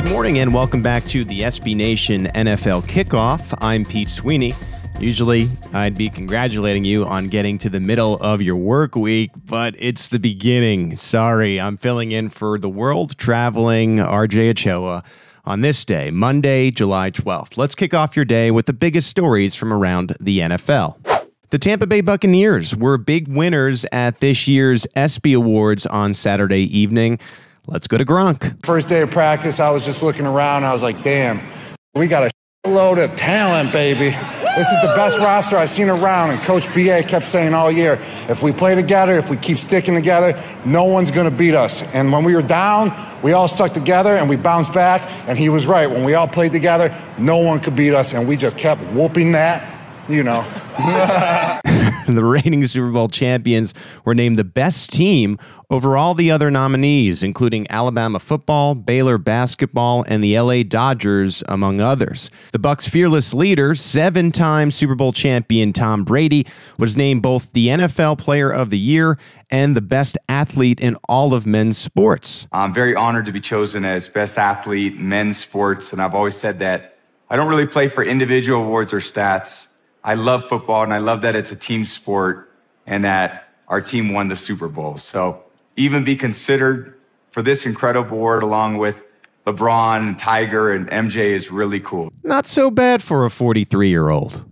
Good morning and welcome back to the SB Nation NFL Kickoff. I'm Pete Sweeney. Usually, I'd be congratulating you on getting to the middle of your work week, but it's the beginning. Sorry, I'm filling in for the world traveling RJ Ochoa on this day, Monday, July 12th. Let's kick off your day with the biggest stories from around the NFL. The Tampa Bay Buccaneers were big winners at this year's ESPY Awards on Saturday evening. Let's go to Gronk. First day of practice, I was just looking around. I was like, damn, we got a load of talent, baby. This is the best roster I've seen around. And Coach BA kept saying all year, if we play together, if we keep sticking together, no one's going to beat us. And when we were down, we all stuck together and we bounced back. And he was right. When we all played together, no one could beat us. And we just kept whooping that, you know. the reigning Super Bowl champions were named the best team over all the other nominees, including Alabama football, Baylor basketball, and the LA Dodgers, among others. The Bucs' fearless leader, seven-time Super Bowl champion Tom Brady, was named both the NFL Player of the Year and the best athlete in all of men's sports. I'm very honored to be chosen as best athlete men's sports, and I've always said that I don't really play for individual awards or stats. I love football and I love that it's a team sport and that our team won the Super Bowl. So even be considered for this incredible award along with LeBron and Tiger and MJ is really cool. Not so bad for a 43 year old.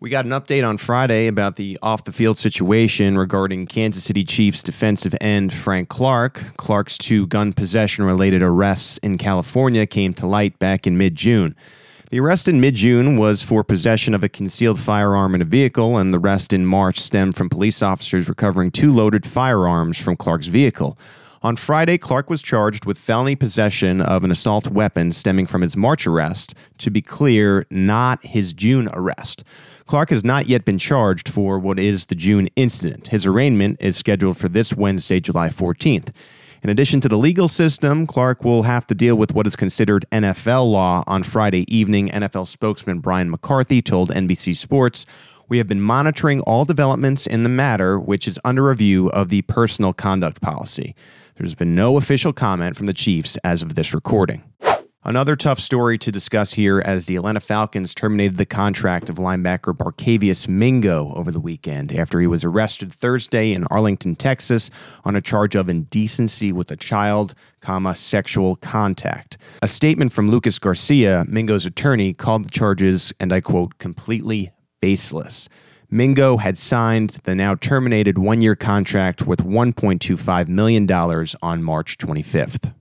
We got an update on Friday about the off the field situation regarding Kansas City Chiefs defensive end Frank Clark. Clark's two gun possession related arrests in California came to light back in mid June. The arrest in mid June was for possession of a concealed firearm in a vehicle, and the rest in March stemmed from police officers recovering two loaded firearms from Clark's vehicle. On Friday, Clark was charged with felony possession of an assault weapon stemming from his March arrest. To be clear, not his June arrest. Clark has not yet been charged for what is the June incident. His arraignment is scheduled for this Wednesday, July 14th. In addition to the legal system, Clark will have to deal with what is considered NFL law. On Friday evening, NFL spokesman Brian McCarthy told NBC Sports, We have been monitoring all developments in the matter, which is under review of the personal conduct policy. There's been no official comment from the Chiefs as of this recording. Another tough story to discuss here as the Atlanta Falcons terminated the contract of linebacker Barkevious Mingo over the weekend after he was arrested Thursday in Arlington, Texas on a charge of indecency with a child, comma, sexual contact. A statement from Lucas Garcia, Mingo's attorney, called the charges, and I quote, completely baseless. Mingo had signed the now terminated one year contract worth $1.25 million on March 25th.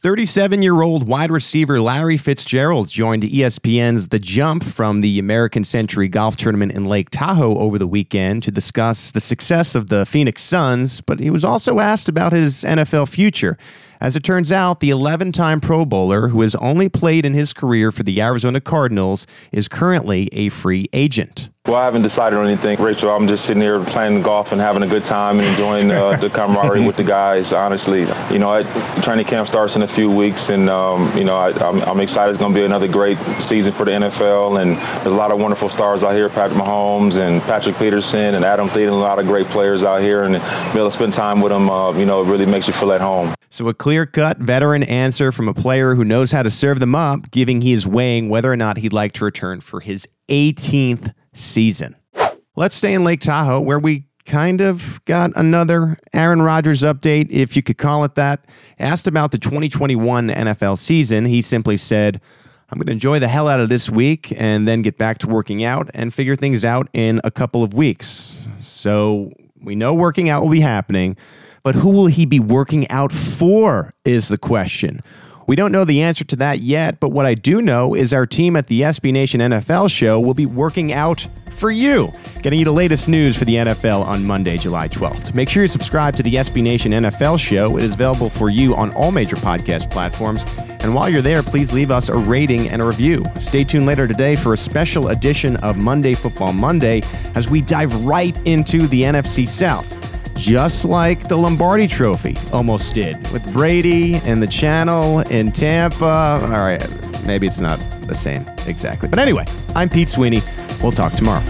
37 year old wide receiver Larry Fitzgerald joined ESPN's The Jump from the American Century Golf Tournament in Lake Tahoe over the weekend to discuss the success of the Phoenix Suns, but he was also asked about his NFL future. As it turns out, the 11 time Pro Bowler, who has only played in his career for the Arizona Cardinals, is currently a free agent. Well, I haven't decided on anything, Rachel. I'm just sitting here playing golf and having a good time and enjoying uh, the camaraderie with the guys. Honestly, you know, I, training camp starts in a few weeks, and um, you know, I, am excited. It's going to be another great season for the NFL, and there's a lot of wonderful stars out here: Patrick Mahomes and Patrick Peterson and Adam Thielen. A lot of great players out here, and be able to spend time with them, uh, you know, it really makes you feel at home. So a clear-cut veteran answer from a player who knows how to serve them up, giving he is weighing whether or not he'd like to return for his 18th season. Let's stay in Lake Tahoe, where we kind of got another Aaron Rodgers update, if you could call it that. Asked about the 2021 NFL season, he simply said, I'm going to enjoy the hell out of this week and then get back to working out and figure things out in a couple of weeks. So we know working out will be happening, but who will he be working out for is the question. We don't know the answer to that yet, but what I do know is our team at the SB Nation NFL show will be working out for you, getting you the latest news for the NFL on Monday, July 12th. Make sure you subscribe to the SB Nation NFL show. It is available for you on all major podcast platforms and And while you're there, please leave us a rating and a review. Stay tuned later today for a special edition of Monday Football Monday as we dive right into the NFC South just like the Lombardi Trophy almost did with Brady and the channel in Tampa. All right, maybe it's not the same exactly. But anyway, I'm Pete Sweeney. We'll talk tomorrow.